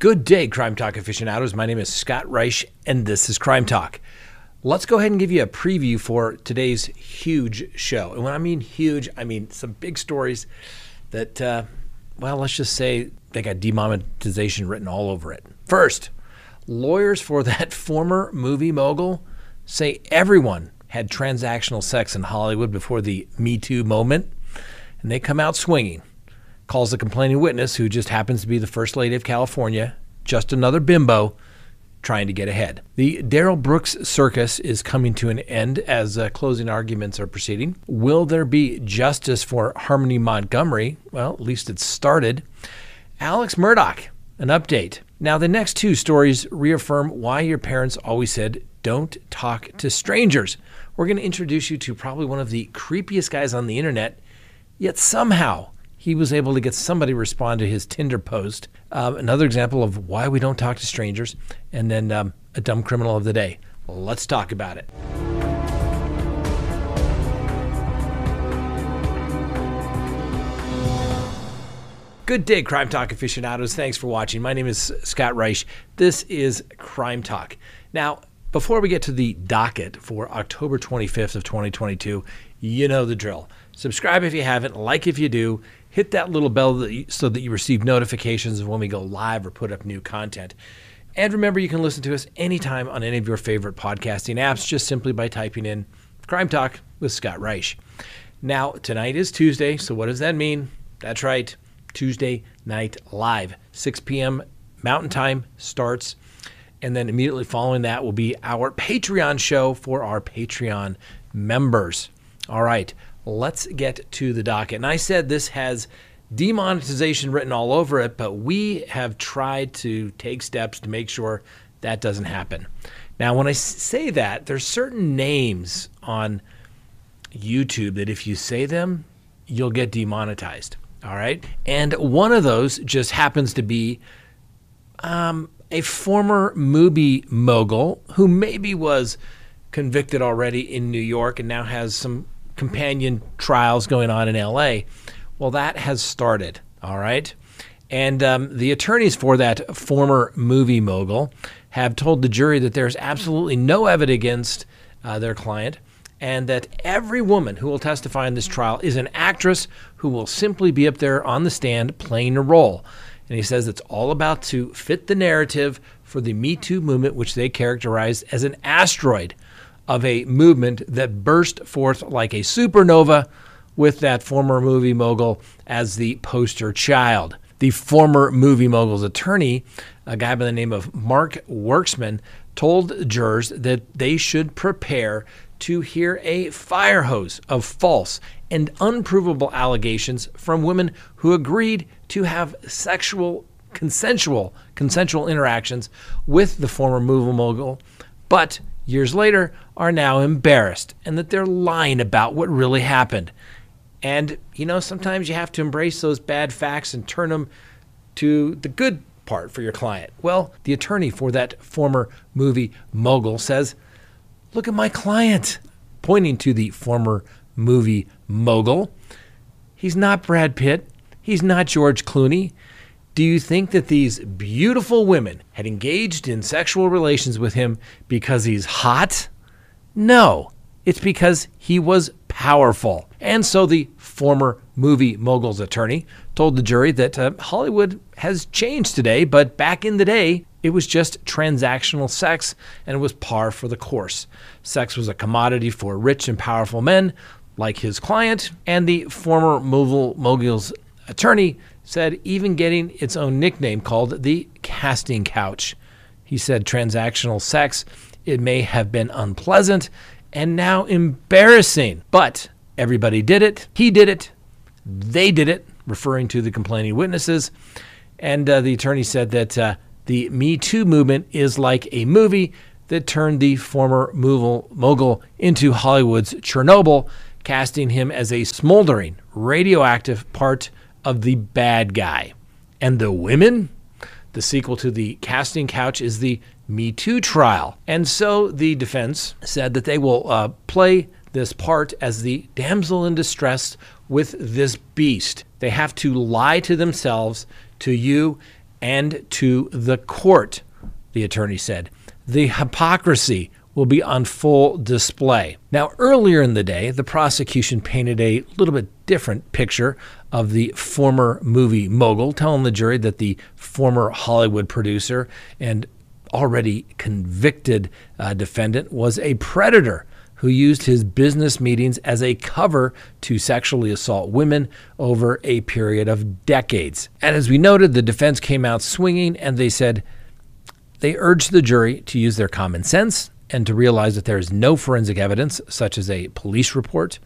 Good day, Crime Talk aficionados. My name is Scott Reisch, and this is Crime Talk. Let's go ahead and give you a preview for today's huge show. And when I mean huge, I mean some big stories that, uh, well, let's just say they got demonetization written all over it. First, lawyers for that former movie mogul say everyone had transactional sex in Hollywood before the Me Too moment, and they come out swinging calls the complaining witness, who just happens to be the First Lady of California, just another bimbo trying to get ahead. The Darrell Brooks circus is coming to an end as uh, closing arguments are proceeding. Will there be justice for Harmony Montgomery? Well, at least it's started. Alex Murdaugh, an update. Now, the next two stories reaffirm why your parents always said, don't talk to strangers. We're going to introduce you to probably one of the creepiest guys on the internet, yet somehow he was able to get somebody respond to his Tinder post. Um, another example of why we don't talk to strangers, and then um, a dumb criminal of the day. Let's talk about it. Good day, Crime Talk aficionados. Thanks for watching. My name is Scott Reisch. This is Crime Talk. Now, before we get to the docket for October 25th of 2022, you know the drill. Subscribe if you haven't, like if you do, hit that little bell that you, so that you receive notifications of when we go live or put up new content. And remember, you can listen to us anytime on any of your favorite podcasting apps just simply by typing in Crime Talk with Scott Reisch. Now, tonight is Tuesday, so what does that mean? That's right, Tuesday Night Live, 6 p.m. Mountain Time starts. And then immediately following that will be our Patreon show for our Patreon members. All right, let's get to the docket. And I said this has demonetization written all over it, but we have tried to take steps to make sure that doesn't happen. Now, when I say that, there's certain names on YouTube that if you say them, you'll get demonetized. All right. And one of those just happens to be um, a former movie mogul who maybe was convicted already in New York and now has some companion trials going on in LA. Well, that has started, all right? And um, the attorneys for that former movie mogul have told the jury that there's absolutely no evidence against uh, their client and that every woman who will testify in this trial is an actress who will simply be up there on the stand playing a role. And he says it's all about to fit the narrative for the Me Too movement, which they characterized as an asteroid of a movement that burst forth like a supernova with that former movie mogul as the poster child. The former movie mogul's attorney, a guy by the name of Mark Werksman, told jurors that they should prepare to hear a fire hose of false and unprovable allegations from women who agreed to have sexual consensual consensual interactions with the former movie mogul but years later, are now embarrassed and that they're lying about what really happened. And, you know, sometimes you have to embrace those bad facts and turn them to the good part for your client. Well, the attorney for that former movie mogul says, Look at my client, pointing to the former movie mogul. He's not Brad Pitt. He's not George Clooney. Do you think that these beautiful women had engaged in sexual relations with him because he's hot? No, it's because he was powerful. And so the former movie mogul's attorney told the jury that uh, Hollywood has changed today, but back in the day, it was just transactional sex and it was par for the course. Sex was a commodity for rich and powerful men like his client, and the former mogul's attorney said even getting its own nickname called the casting couch. He said transactional sex, it may have been unpleasant and now embarrassing, but everybody did it. He did it. They did it, referring to the complaining witnesses. And uh, the attorney said that uh, the Me Too movement is like a movie that turned the former mogul into Hollywood's Chernobyl, casting him as a smoldering, radioactive part of the bad guy. And the women? The sequel to the casting couch is the Me Too trial. And so the defense said that they will uh, play this part as the damsel in distress with this beast. They have to lie to themselves, to you, and to the court, the attorney said. The hypocrisy will be on full display. Now, earlier in the day, the prosecution painted a little bit different picture of the former movie mogul, telling the jury that the former Hollywood producer and already convicted uh, defendant was a predator who used his business meetings as a cover to sexually assault women over a period of decades. And as we noted, the defense came out swinging and they said they urged the jury to use their common sense and to realize that there is no forensic evidence, such as a police report,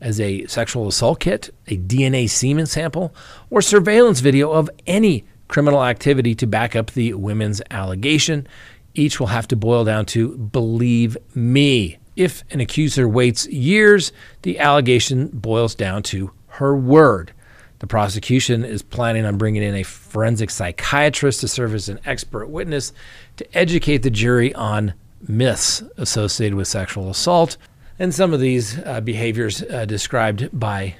as a sexual assault kit, a DNA semen sample, or surveillance video of any criminal activity to back up the women's allegation. Each will have to boil down to believe me. If an accuser waits years, the allegation boils down to her word. The prosecution is planning on bringing in a forensic psychiatrist to serve as an expert witness to educate the jury on myths associated with sexual assault and some of these uh, behaviors uh, described by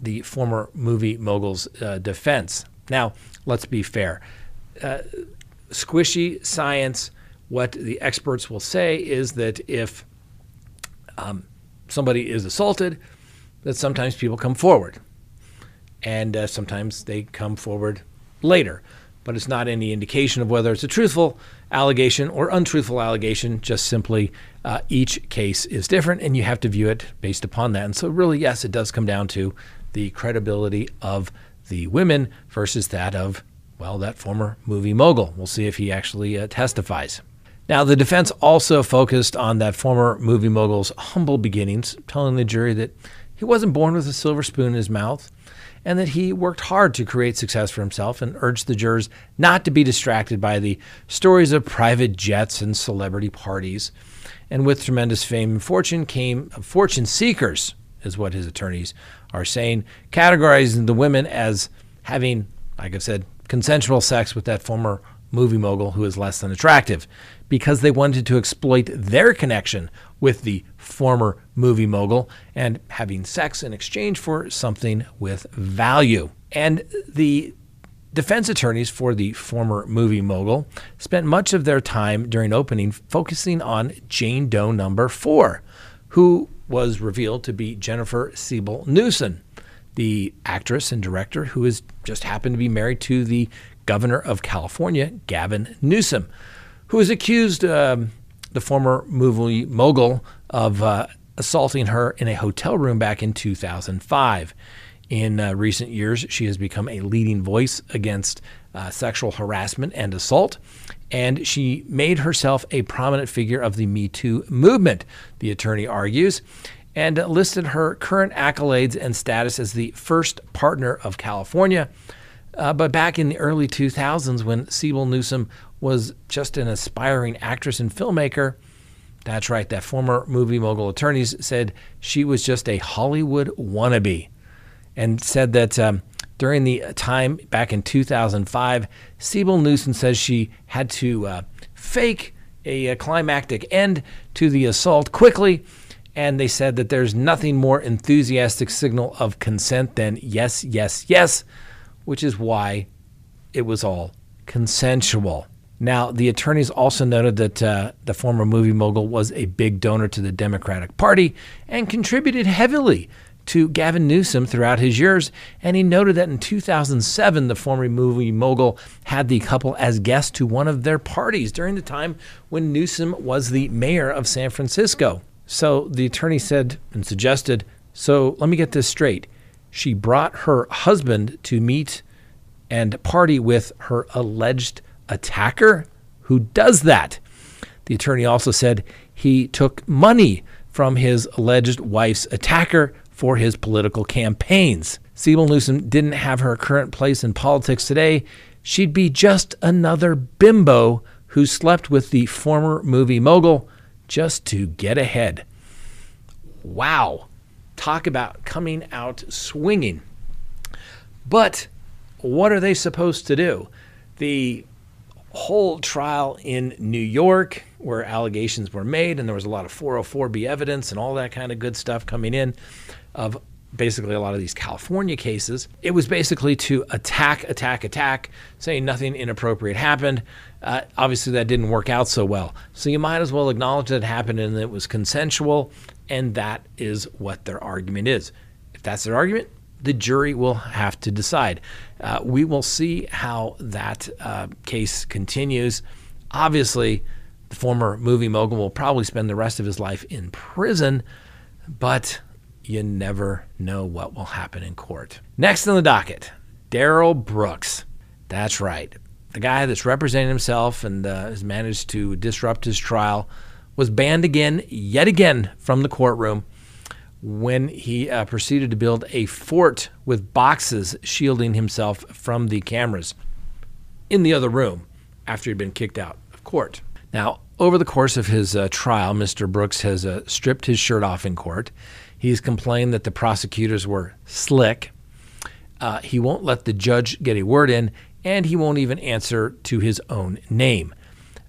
the former movie mogul's uh, defense. Now, let's be fair. Uh, squishy science what the experts will say is that if um, somebody is assaulted, that sometimes people come forward, and uh, sometimes they come forward later. But it's not any indication of whether it's a truthful allegation or untruthful allegation. Just simply, uh, each case is different, and you have to view it based upon that. And so, really, yes, it does come down to the credibility of the women versus that of, well, that former movie mogul. We'll see if he actually uh, testifies. Now, the defense also focused on that former movie mogul's humble beginnings, telling the jury that he wasn't born with a silver spoon in his mouth and that he worked hard to create success for himself and urged the jurors not to be distracted by the stories of private jets and celebrity parties. And with tremendous fame and fortune came fortune seekers, is what his attorneys are saying, categorizing the women as having, like I've said, consensual sex with that former movie mogul who is less than attractive because they wanted to exploit their connection with the former movie mogul and having sex in exchange for something with value. And the defense attorneys for the former movie mogul spent much of their time during opening focusing on Jane Doe number four, who was revealed to be Jennifer Siebel Newsom, the actress and director who has just happened to be married to the governor of California, Gavin Newsom, who is accused um, the former movie mogul of uh, assaulting her in a hotel room back in 2005. In uh, recent years, she has become a leading voice against uh, sexual harassment and assault, and she made herself a prominent figure of the Me Too movement, the attorney argues, and listed her current accolades and status as the first partner of California. Uh, but back in the early 2000s, when Siebel Newsom was just an aspiring actress and filmmaker. That's right, that former movie mogul attorneys said she was just a Hollywood wannabe and said that um, during the time back in 2005, Siebel Newsom says she had to uh, fake a, a climactic end to the assault quickly. And they said that there's nothing more enthusiastic signal of consent than yes, yes, yes, which is why it was all consensual. Now, the attorneys also noted that uh, the former movie mogul was a big donor to the Democratic Party and contributed heavily to Gavin Newsom throughout his years. And he noted that in 2007, the former movie mogul had the couple as guests to one of their parties during the time when Newsom was the mayor of San Francisco. So the attorney said and suggested so let me get this straight. She brought her husband to meet and party with her alleged attacker? Who does that? The attorney also said he took money from his alleged wife's attacker for his political campaigns. Siebel Newsom didn't have her current place in politics today. She'd be just another bimbo who slept with the former movie mogul just to get ahead. Wow. Talk about coming out swinging. But what are they supposed to do? The whole trial in New York where allegations were made, and there was a lot of 404B evidence and all that kind of good stuff coming in of basically a lot of these California cases, it was basically to attack, attack, attack, saying nothing inappropriate happened. Uh, obviously, that didn't work out so well. So you might as well acknowledge that it happened and it was consensual, and that is what their argument is. If that's their argument, the jury will have to decide. Uh, we will see how that uh, case continues. Obviously, the former movie mogul will probably spend the rest of his life in prison, but you never know what will happen in court. Next on the docket, Darrell Brooks. That's right. The guy that's representing himself and uh, has managed to disrupt his trial was banned again, yet again, from the courtroom when he uh, proceeded to build a fort with boxes shielding himself from the cameras in the other room after he'd been kicked out of court. Now, over the course of his uh, trial, Mr. Brooks has uh, stripped his shirt off in court. He's complained that the prosecutors were slick. Uh, he won't let the judge get a word in, and he won't even answer to his own name.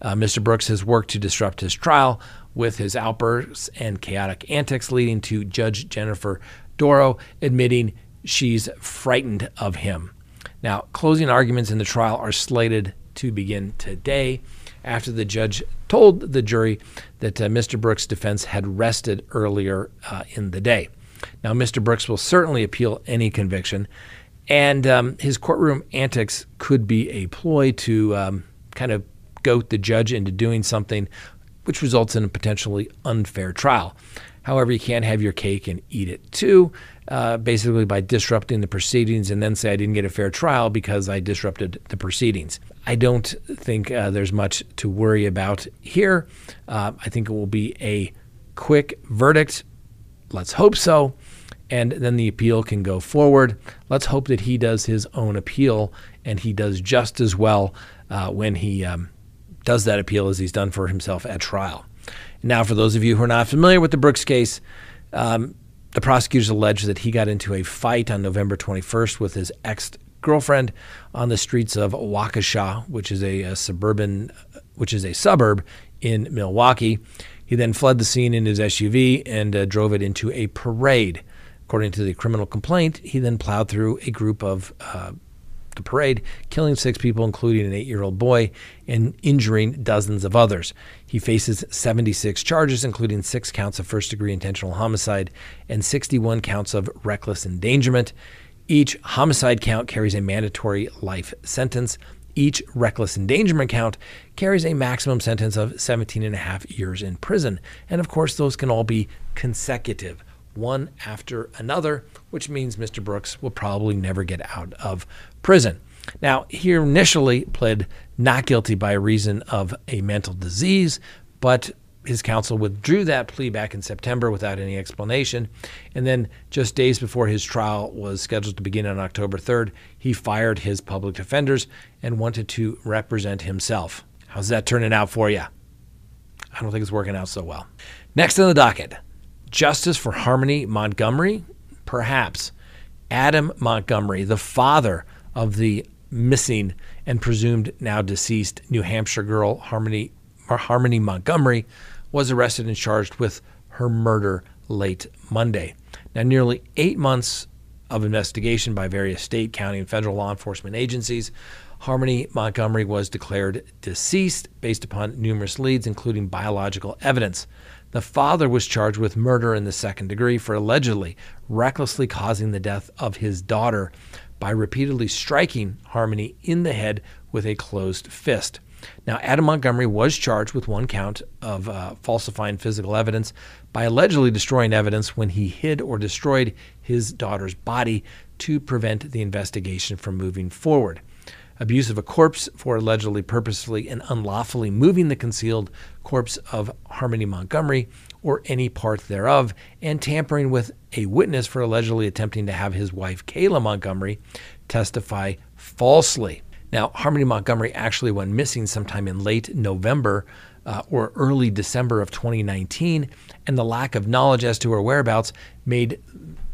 Uh, Mr. Brooks has worked to disrupt his trial with his outbursts and chaotic antics, leading to Judge Jennifer Dorow admitting she's frightened of him. Now, closing arguments in the trial are slated to begin today after the judge told the jury that uh, Mr. Brooks' defense had rested earlier uh, in the day. Now, Mr. Brooks will certainly appeal any conviction, and um, his courtroom antics could be a ploy to um, kind of goat the judge into doing something which results in a potentially unfair trial. However, you can't have your cake and eat it too, uh, basically by disrupting the proceedings and then say I didn't get a fair trial because I disrupted the proceedings. I don't think uh, there's much to worry about here. Uh, I think it will be a quick verdict. Let's hope so. And then the appeal can go forward. Let's hope that he does his own appeal and he does just as well uh, when he um, does that appeal as he's done for himself at trial. Now, for those of you who are not familiar with the Brooks case, um, the prosecutors allege that he got into a fight on November 21st with his ex girlfriend on the streets of Waukesha, which is a, a, suburban, which is a suburb in Milwaukee. He then fled the scene in his SUV and uh, drove it into a parade. According to the criminal complaint, he then plowed through a group of uh, the parade, killing six people, including an eight year old boy, and injuring dozens of others. He faces 76 charges, including six counts of first degree intentional homicide and 61 counts of reckless endangerment. Each homicide count carries a mandatory life sentence. Each reckless endangerment count carries a maximum sentence of 17 and a half years in prison. And of course, those can all be consecutive one after another, which means Mr. Brooks will probably never get out of prison. Now, he initially pled not guilty by reason of a mental disease, but his counsel withdrew that plea back in September without any explanation. And then, just days before his trial was scheduled to begin on October 3rd, he fired his public defenders and wanted to represent himself. How's that turning out for you? I don't think it's working out so well. Next on the docket Justice for Harmony Montgomery? Perhaps. Adam Montgomery, the father of the missing and presumed now deceased New Hampshire girl Harmony Harmony Montgomery, was arrested and charged with her murder late Monday. Now, nearly eight months of investigation by various state, county, and federal law enforcement agencies, Harmony Montgomery was declared deceased based upon numerous leads, including biological evidence. The father was charged with murder in the second degree for allegedly recklessly causing the death of his daughter by repeatedly striking Harmony in the head with a closed fist. Now, Adam Montgomery was charged with one count of uh, falsifying physical evidence by allegedly destroying evidence when he hid or destroyed his daughter's body to prevent the investigation from moving forward abuse of a corpse for allegedly purposefully and unlawfully moving the concealed corpse of Harmony Montgomery or any part thereof, and tampering with a witness for allegedly attempting to have his wife, Kayla Montgomery, testify falsely. Now, Harmony Montgomery actually went missing sometime in late November uh, or early December of 2019, and the lack of knowledge as to her whereabouts made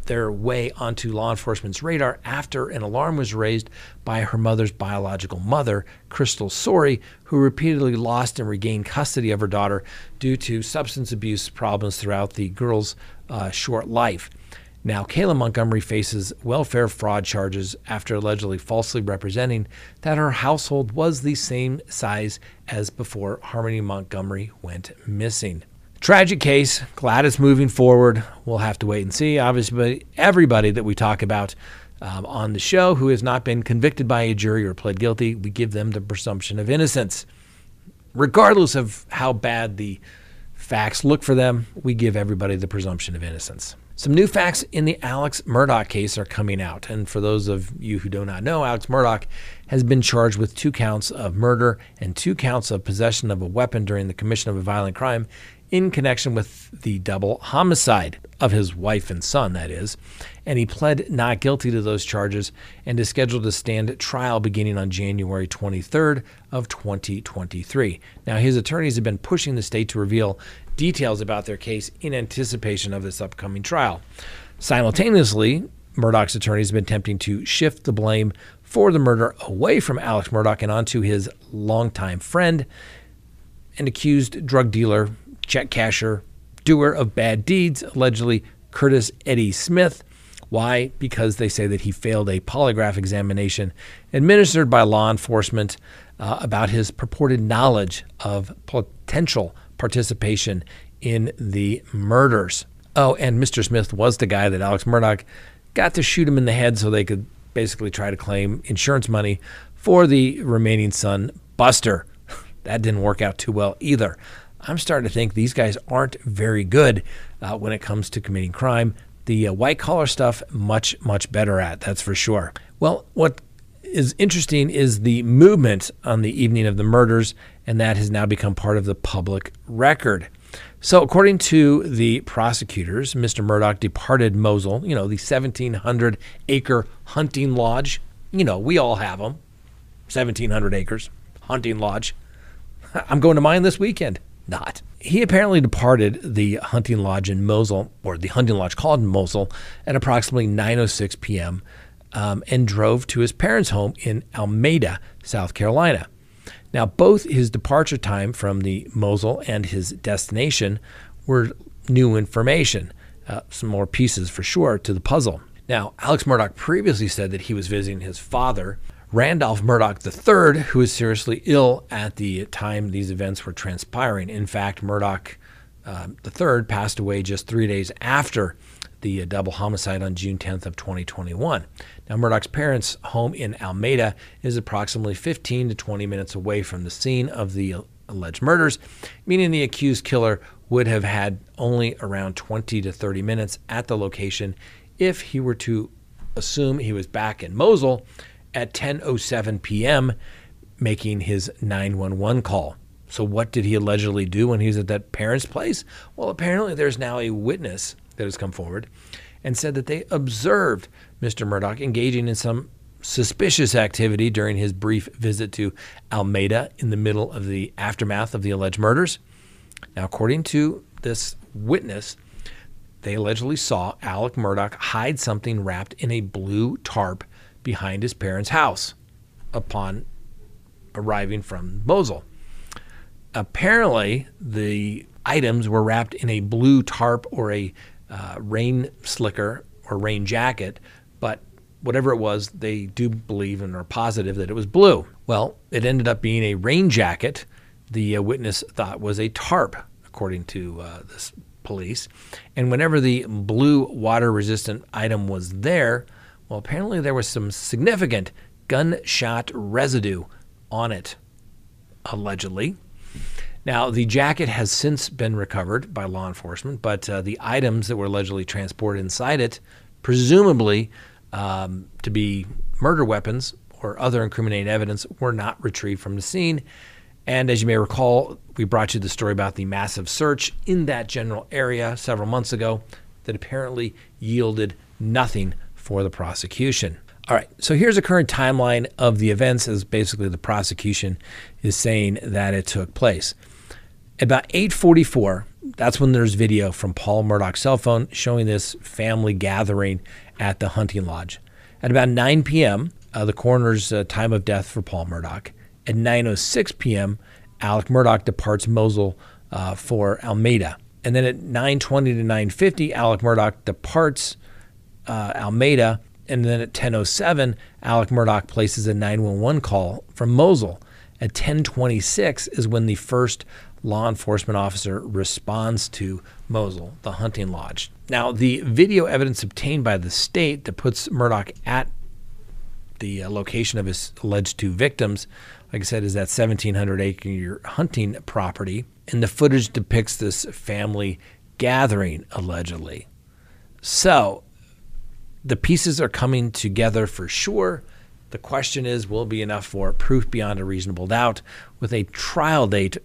their way onto law enforcement's radar after an alarm was raised by her mother's biological mother, Crystal Sorey, who repeatedly lost and regained custody of her daughter due to substance abuse problems throughout the girl's uh, short life. Now, Kayla Montgomery faces welfare fraud charges after allegedly falsely representing that her household was the same size as before Harmony Montgomery went missing. Tragic case. Glad it's moving forward. We'll have to wait and see. Obviously, everybody that we talk about um, on the show who has not been convicted by a jury or pled guilty, we give them the presumption of innocence. Regardless of how bad the facts look for them, we give everybody the presumption of innocence. Some new facts in the Alex Murdaugh case are coming out. And for those of you who do not know, Alex Murdaugh has been charged with two counts of murder and two counts of possession of a weapon during the commission of a violent crime in connection with the double homicide of his wife and son, that is. And he pled not guilty to those charges and is scheduled to stand trial beginning on January 23rd of 2023. Now, his attorneys have been pushing the state to reveal details about their case in anticipation of this upcoming trial. Simultaneously, Murdaugh's attorneys have been attempting to shift the blame for the murder away from Alex Murdaugh and onto his longtime friend and accused drug dealer, check casher, doer of bad deeds, allegedly Curtis Eddie Smith. Why? Because they say that he failed a polygraph examination administered by law enforcement uh, about his purported knowledge of potential participation in the murders. Oh, and Mr. Smith was the guy that Alex Murdaugh got to shoot him in the head so they could basically try to claim insurance money for the remaining son, Buster. That didn't work out too well either. I'm starting to think these guys aren't very good uh, when it comes to committing crime. The uh, white collar stuff, much, much better at, that's for sure. Well, what is interesting is the movement on the evening of the murders, and that has now become part of the public record. So, according to the prosecutors, Mr. Murdaugh departed Moselle, you know, the 1,700 acre hunting lodge. You know, we all have them 1,700 acres, hunting lodge. I'm going to mine this weekend. Not. He apparently departed the hunting lodge in Moselle, or the hunting lodge called Moselle, at approximately 9:06 p.m um, and drove to his parents' home in Almeda, South Carolina. Now, both his departure time from the Moselle and his destination were new information, uh, some more pieces for sure to the puzzle. Now, Alex Murdaugh previously said that he was visiting his father, Randolph Murdaugh III, who was seriously ill at the time these events were transpiring. In fact, Murdaugh uh, III passed away just three days after the uh, double homicide on June 10th of 2021. Now, Murdaugh's parents' home in Almeda is approximately 15 to 20 minutes away from the scene of the alleged murders, meaning the accused killer would have had only around 20 to 30 minutes at the location if he were to assume he was back in Moselle at 10:07 p.m. making his 911 call. So what did he allegedly do when he was at that parent's place? Well, apparently there's now a witness that has come forward and said that they observed Mr. Murdaugh engaging in some suspicious activity during his brief visit to Almeda in the middle of the aftermath of the alleged murders. Now, according to this witness, they allegedly saw Alex Murdaugh hide something wrapped in a blue tarp behind his parents' house upon arriving from Moselle. Apparently, the items were wrapped in a blue tarp or a uh, rain slicker or rain jacket, but whatever it was, they do believe and are positive that it was blue. Well, it ended up being a rain jacket. The uh, witness thought was a tarp, according to uh, this police. And whenever the blue water resistant item was there, well, apparently there was some significant gunshot residue on it, allegedly. Now, the jacket has since been recovered by law enforcement, but uh, the items that were allegedly transported inside it, presumably um, to be murder weapons or other incriminating evidence, were not retrieved from the scene. And as you may recall, we brought you the story about the massive search in that general area several months ago that apparently yielded nothing for the prosecution. All right, so here's a current timeline of the events as basically the prosecution is saying that it took place. About 8:44, that's when there's video from Paul Murdaugh's cell phone showing this family gathering at the hunting lodge. At about 9 p.m., uh, the coroner's uh, time of death for Paul Murdaugh. At 9:06 p.m., Alex Murdaugh departs Moselle uh, for Almeda, and then at 9:20 to 9:50, Alex Murdaugh departs uh, Almeda. And then at 10:07, Alex Murdaugh places a 911 call from Moselle. At 10:26 is when the first law enforcement officer responds to Moselle, the hunting lodge. Now, the video evidence obtained by the state that puts Murdaugh at the uh, location of his alleged two victims, like I said, is that 1,700 acre hunting property. And the footage depicts this family gathering, allegedly. So the pieces are coming together for sure. The question is will be enough for proof beyond a reasonable doubt with a trial date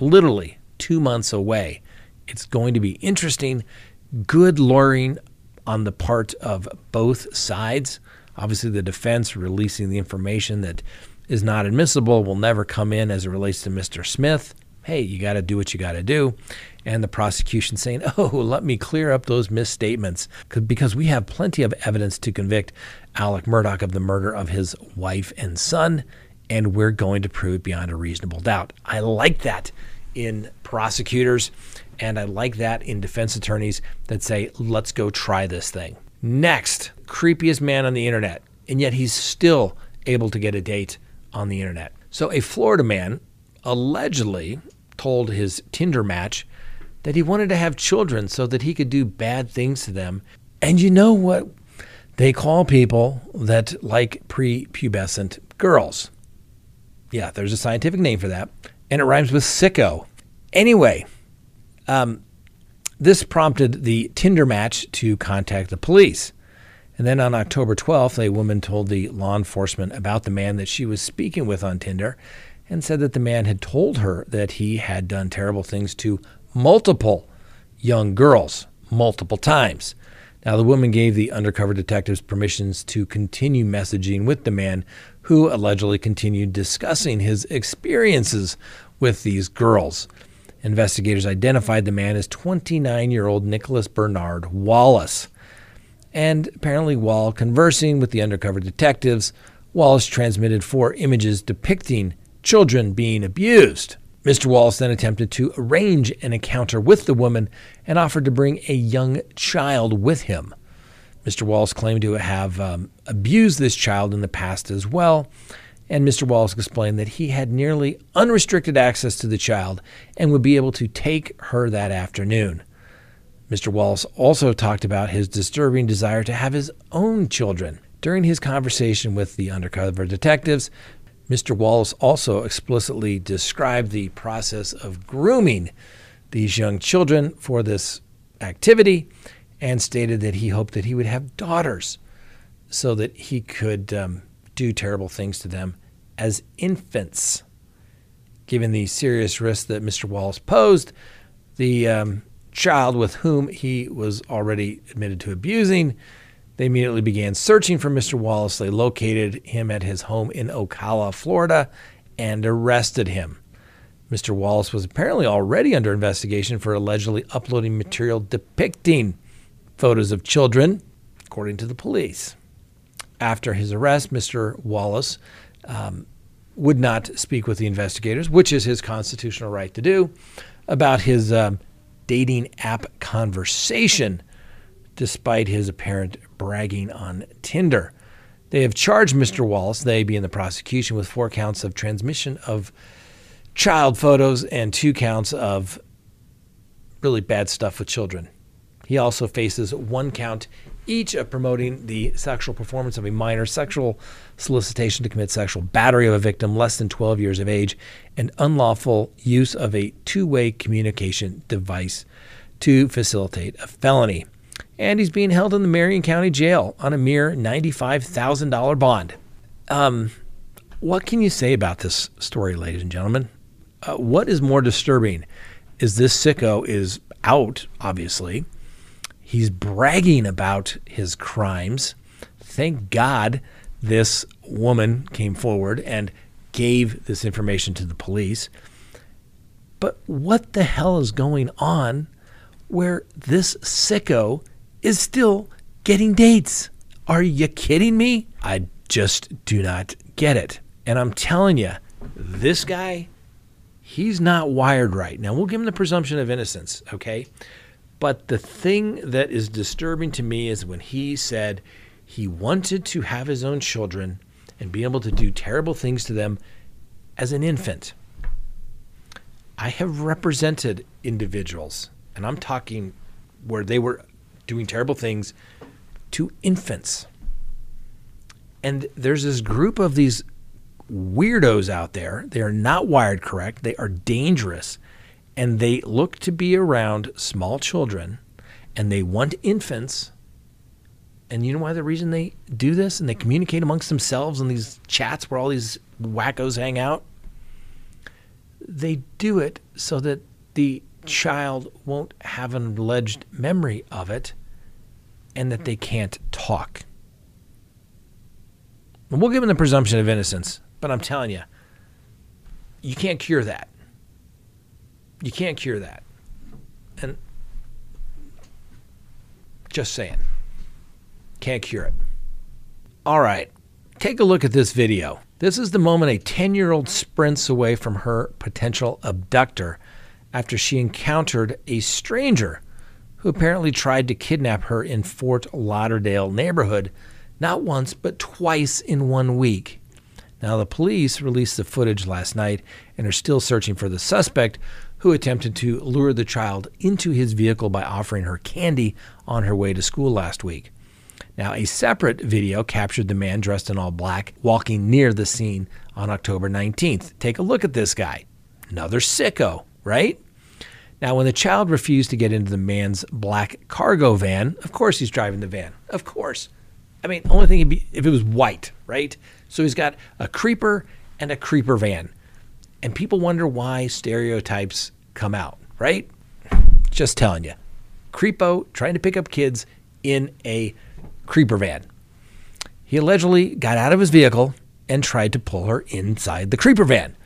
literally two months away? It's going to be interesting. Good lawyering on the part of both sides. Obviously, the defense releasing the information that is not admissible will never come in as it relates to Mr. Smith. Hey, you got to do what you got to do. And the prosecution saying, oh, let me clear up those misstatements because we have plenty of evidence to convict Alex Murdaugh of the murder of his wife and son, and we're going to prove beyond a reasonable doubt. I like that in prosecutors, and I like that in defense attorneys that say, let's go try this thing. Next, creepiest man on the internet, and yet he's still able to get a date on the internet. So, a Florida man allegedly told his Tinder match that he wanted to have children so that he could do bad things to them. And you know what they call people that like prepubescent girls? Yeah, there's a scientific name for that, and it rhymes with sicko. Anyway, um, this prompted the Tinder match to contact the police. And then on October 12th, a woman told the law enforcement about the man that she was speaking with on Tinder and said that the man had told her that he had done terrible things to multiple young girls multiple times. Now, the woman gave the undercover detectives permissions to continue messaging with the man who allegedly continued discussing his experiences with these girls. Investigators identified the man as 29 year old Nicholas Bernard Wallace. And apparently, while conversing with the undercover detectives, Wallace transmitted four images depicting children being abused. Mr. Wallace then attempted to arrange an encounter with the woman and offered to bring a young child with him. Mr. Wallace claimed to have um, abused this child in the past as well, and Mr. Wallace explained that he had nearly unrestricted access to the child and would be able to take her that afternoon. Mr. Wallace also talked about his disturbing desire to have his own children. During his conversation with the undercover detectives, Mr. Wallace also explicitly described the process of grooming these young children for this activity and stated that he hoped that he would have daughters so that he could um, do terrible things to them as infants. Given the serious risk that Mr. Wallace posed, the um, child with whom he was already admitted to abusing. They immediately began searching for Mr. Wallace. They located him at his home in Ocala, Florida, and arrested him. Mr. Wallace was apparently already under investigation for allegedly uploading material depicting photos of children, according to the police. After his arrest, Mr. Wallace um, would not speak with the investigators, which is his constitutional right to do, about his um, dating app conversation, despite his apparent bragging on Tinder. They have charged Mr. Wallace, they being the prosecution, with four counts of transmission of child photos and two counts of really bad stuff with children. He also faces one count each of promoting the sexual performance of a minor, sexual solicitation to commit sexual battery of a victim less than 12 years of age, and unlawful use of a two way communication device to facilitate a felony. And he's being held in the Marion County Jail on a mere $95,000 bond. Um, what can you say about this story, ladies and gentlemen? Uh, what is more disturbing is this sicko is out, obviously He's bragging about his crimes. Thank God this woman came forward and gave this information to the police. But what the hell is going on where this sicko is still getting dates? Are you kidding me? I just do not get it. And I'm telling you, this guy, he's not wired right. Now, we'll give him the presumption of innocence, okay? But the thing that is disturbing to me is when he said he wanted to have his own children and be able to do terrible things to them as an infant. I have represented individuals, and I'm talking where they were doing terrible things to infants. And there's this group of these weirdos out there. They are not wired correct, they are dangerous, and they look to be around small children, and they want infants. And you know why the reason they do this and they communicate amongst themselves in these chats where all these wackos hang out? They do it so that the Mm-hmm. child won't have an alleged memory of it and that they can't talk. And we'll give them the presumption of innocence, but I'm telling you, you can't cure that. You can't cure that. And just saying, can't cure it. All right, take a look at this video. This is the moment a 10 year old sprints away from her potential abductor after she encountered a stranger who apparently tried to kidnap her in Fort Lauderdale neighborhood not once but twice in one week. Now, the police released the footage last night and are still searching for the suspect who attempted to lure the child into his vehicle by offering her candy on her way to school last week. Now, a separate video captured the man dressed in all black walking near the scene on October 19th. Take a look at this guy. Another sicko, right? Now, when the child refused to get into the man's black cargo van, of course he's driving the van. Of course. I mean, only thing he'd be if it was white, right? So he's got a creeper and a creeper van. And people wonder why stereotypes come out, right? Just telling you. Creepo trying to pick up kids in a creeper van. He allegedly got out of his vehicle and tried to pull her inside the creeper van.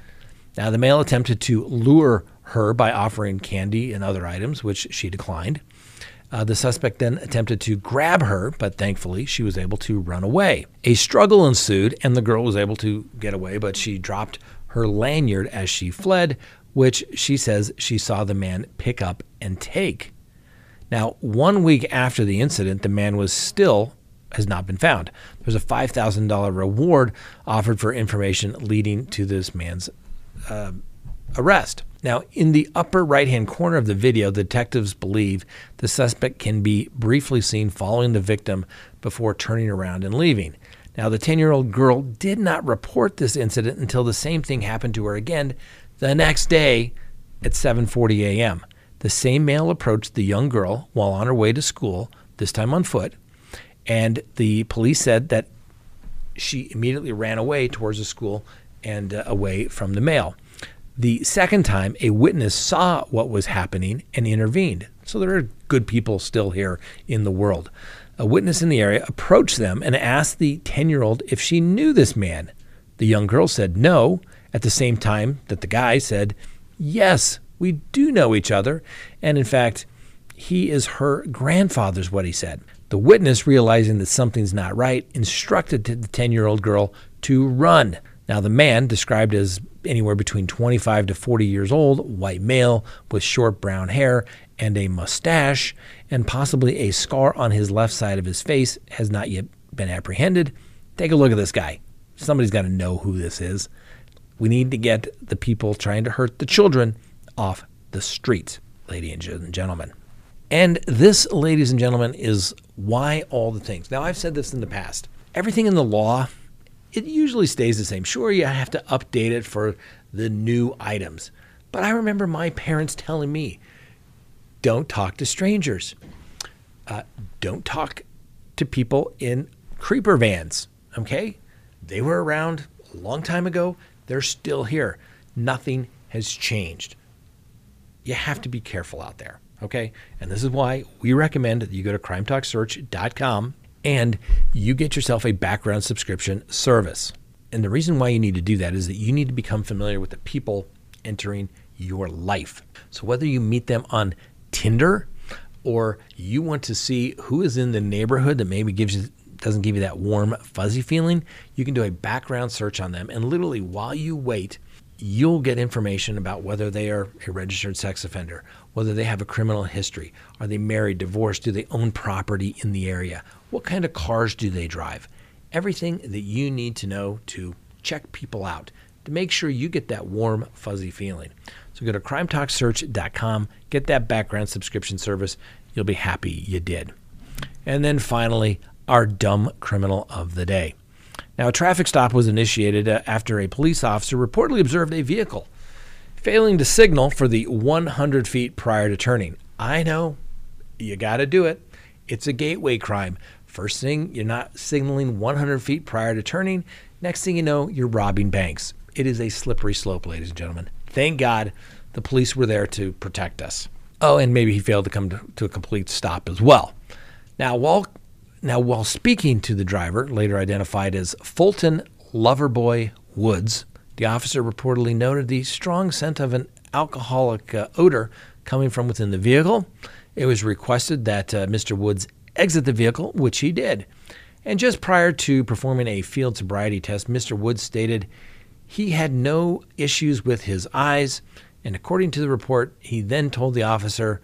Now, the male attempted to lure her by offering candy and other items, which she declined. Uh, the suspect then attempted to grab her, but thankfully she was able to run away. A struggle ensued, and the girl was able to get away, but she dropped her lanyard as she fled, which she says she saw the man pick up and take. Now, one week after the incident, the man was still has not been found. There's a $5,000 reward offered for information leading to this man's uh, arrest. Now, in the upper right hand corner of the video, detectives believe the suspect can be briefly seen following the victim before turning around and leaving. Now, the 10 year old girl did not report this incident until the same thing happened to her again the next day at 7:40 a.m. The same male approached the young girl while on her way to school, this time on foot, and the police said that she immediately ran away towards the school and uh, away from the male. The second time, a witness saw what was happening and intervened. So there are good people still here in the world. A witness in the area approached them and asked the 10 year old if she knew this man. The young girl said no, at the same time that the guy said, Yes, we do know each other. And in fact, he is her grandfather's what he said. The witness, realizing that something's not right, instructed the 10 year old girl to run. Now, the man, described as anywhere between 25 to 40 years old, white male with short brown hair and a mustache, and possibly a scar on his left side of his face, has not yet been apprehended. Take a look at this guy. Somebody's got to know who this is. We need to get the people trying to hurt the children off the streets, ladies and gentlemen. And this, ladies and gentlemen, is why all the things. Now, I've said this in the past. Everything in the law it usually stays the same. Sure, you have to update it for the new items. But I remember my parents telling me, don't talk to strangers. Uh, don't talk to people in creeper vans. Okay? They were around a long time ago. They're still here. Nothing has changed. You have to be careful out there. Okay? And this is why we recommend that you go to crimetalksearch.com and you get yourself a background subscription service. And the reason why you need to do that is that you need to become familiar with the people entering your life. So whether you meet them on Tinder or you want to see who is in the neighborhood that maybe gives you doesn't give you that warm fuzzy feeling, you can do a background search on them and literally while you wait, you'll get information about whether they are a registered sex offender, whether they have a criminal history, are they married, divorced, do they own property in the area, what kind of cars do they drive. Everything that you need to know to check people out to make sure you get that warm, fuzzy feeling. So go to crimetalksearch.com, get that background subscription service. You'll be happy you did. And then finally, our dumb criminal of the day. Now, a traffic stop was initiated uh, after a police officer reportedly observed a vehicle failing to signal for the 100 feet prior to turning. I know, you got to do it. It's a gateway crime. First thing, you're not signaling 100 feet prior to turning. Next thing you know, you're robbing banks. It is a slippery slope, ladies and gentlemen. Thank God the police were there to protect us. Oh, and maybe he failed to come to, to a complete stop as well. Now, while now, while speaking to the driver, later identified as Fulton Loverboy Woods, the officer reportedly noted the strong scent of an alcoholic uh, odor coming from within the vehicle. It was requested that uh, Mr. Woods exit the vehicle, which he did. And just prior to performing a field sobriety test, Mr. Woods stated he had no issues with his eyes. And according to the report, he then told the officer,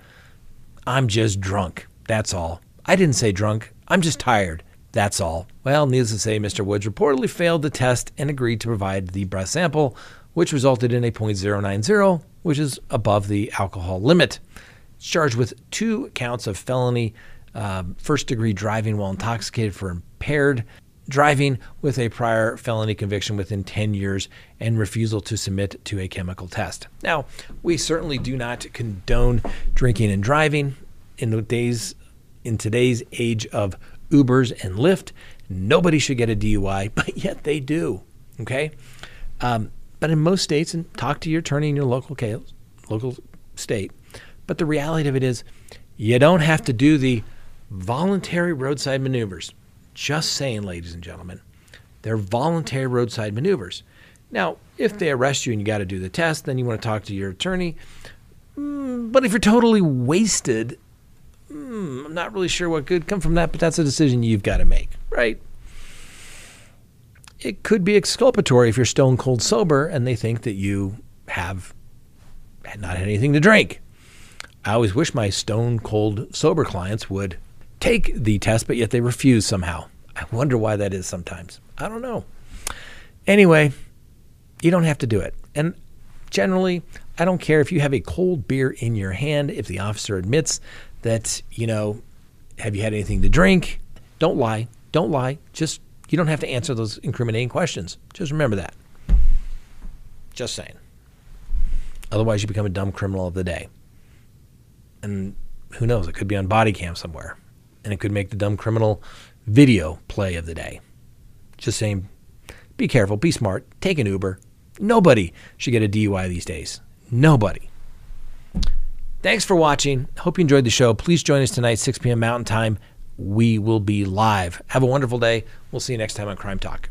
I'm just drunk. That's all. I didn't say drunk. I'm just tired. That's all. Well, needless to say, Mr. Woods reportedly failed the test and agreed to provide the breath sample, which resulted in a .090, which is above the alcohol limit. He's charged with two counts of felony uh, first degree driving while intoxicated for impaired driving with a prior felony conviction within 10 years and refusal to submit to a chemical test. Now, we certainly do not condone drinking and driving in the days in today's age of Ubers and Lyft, nobody should get a DUI, but yet they do. Okay, um, but in most states, and talk to your attorney in your local local state. But the reality of it is, you don't have to do the voluntary roadside maneuvers. Just saying, ladies and gentlemen, they're voluntary roadside maneuvers. Now, if they arrest you and you got to do the test, then you want to talk to your attorney. Mm, but if you're totally wasted hmm, I'm not really sure what could come from that, but that's a decision you've got to make, right? It could be exculpatory if you're stone cold sober and they think that you have not had anything to drink. I always wish my stone cold sober clients would take the test, but yet they refuse somehow. I wonder why that is sometimes. I don't know. Anyway, you don't have to do it. And generally, I don't care if you have a cold beer in your hand, if the officer admits that, you know, have you had anything to drink? Don't lie. Don't lie. Just, you don't have to answer those incriminating questions. Just remember that. Just saying. Otherwise, you become a dumb criminal of the day. And who knows? It could be on body cam somewhere. And it could make the dumb criminal video play of the day. Just saying, be careful, be smart, take an Uber. Nobody should get a DUI these days. Nobody. Thanks for watching. Hope you enjoyed the show. Please join us tonight, 6 p.m. Mountain Time. We will be live. Have a wonderful day. We'll see you next time on Crime Talk.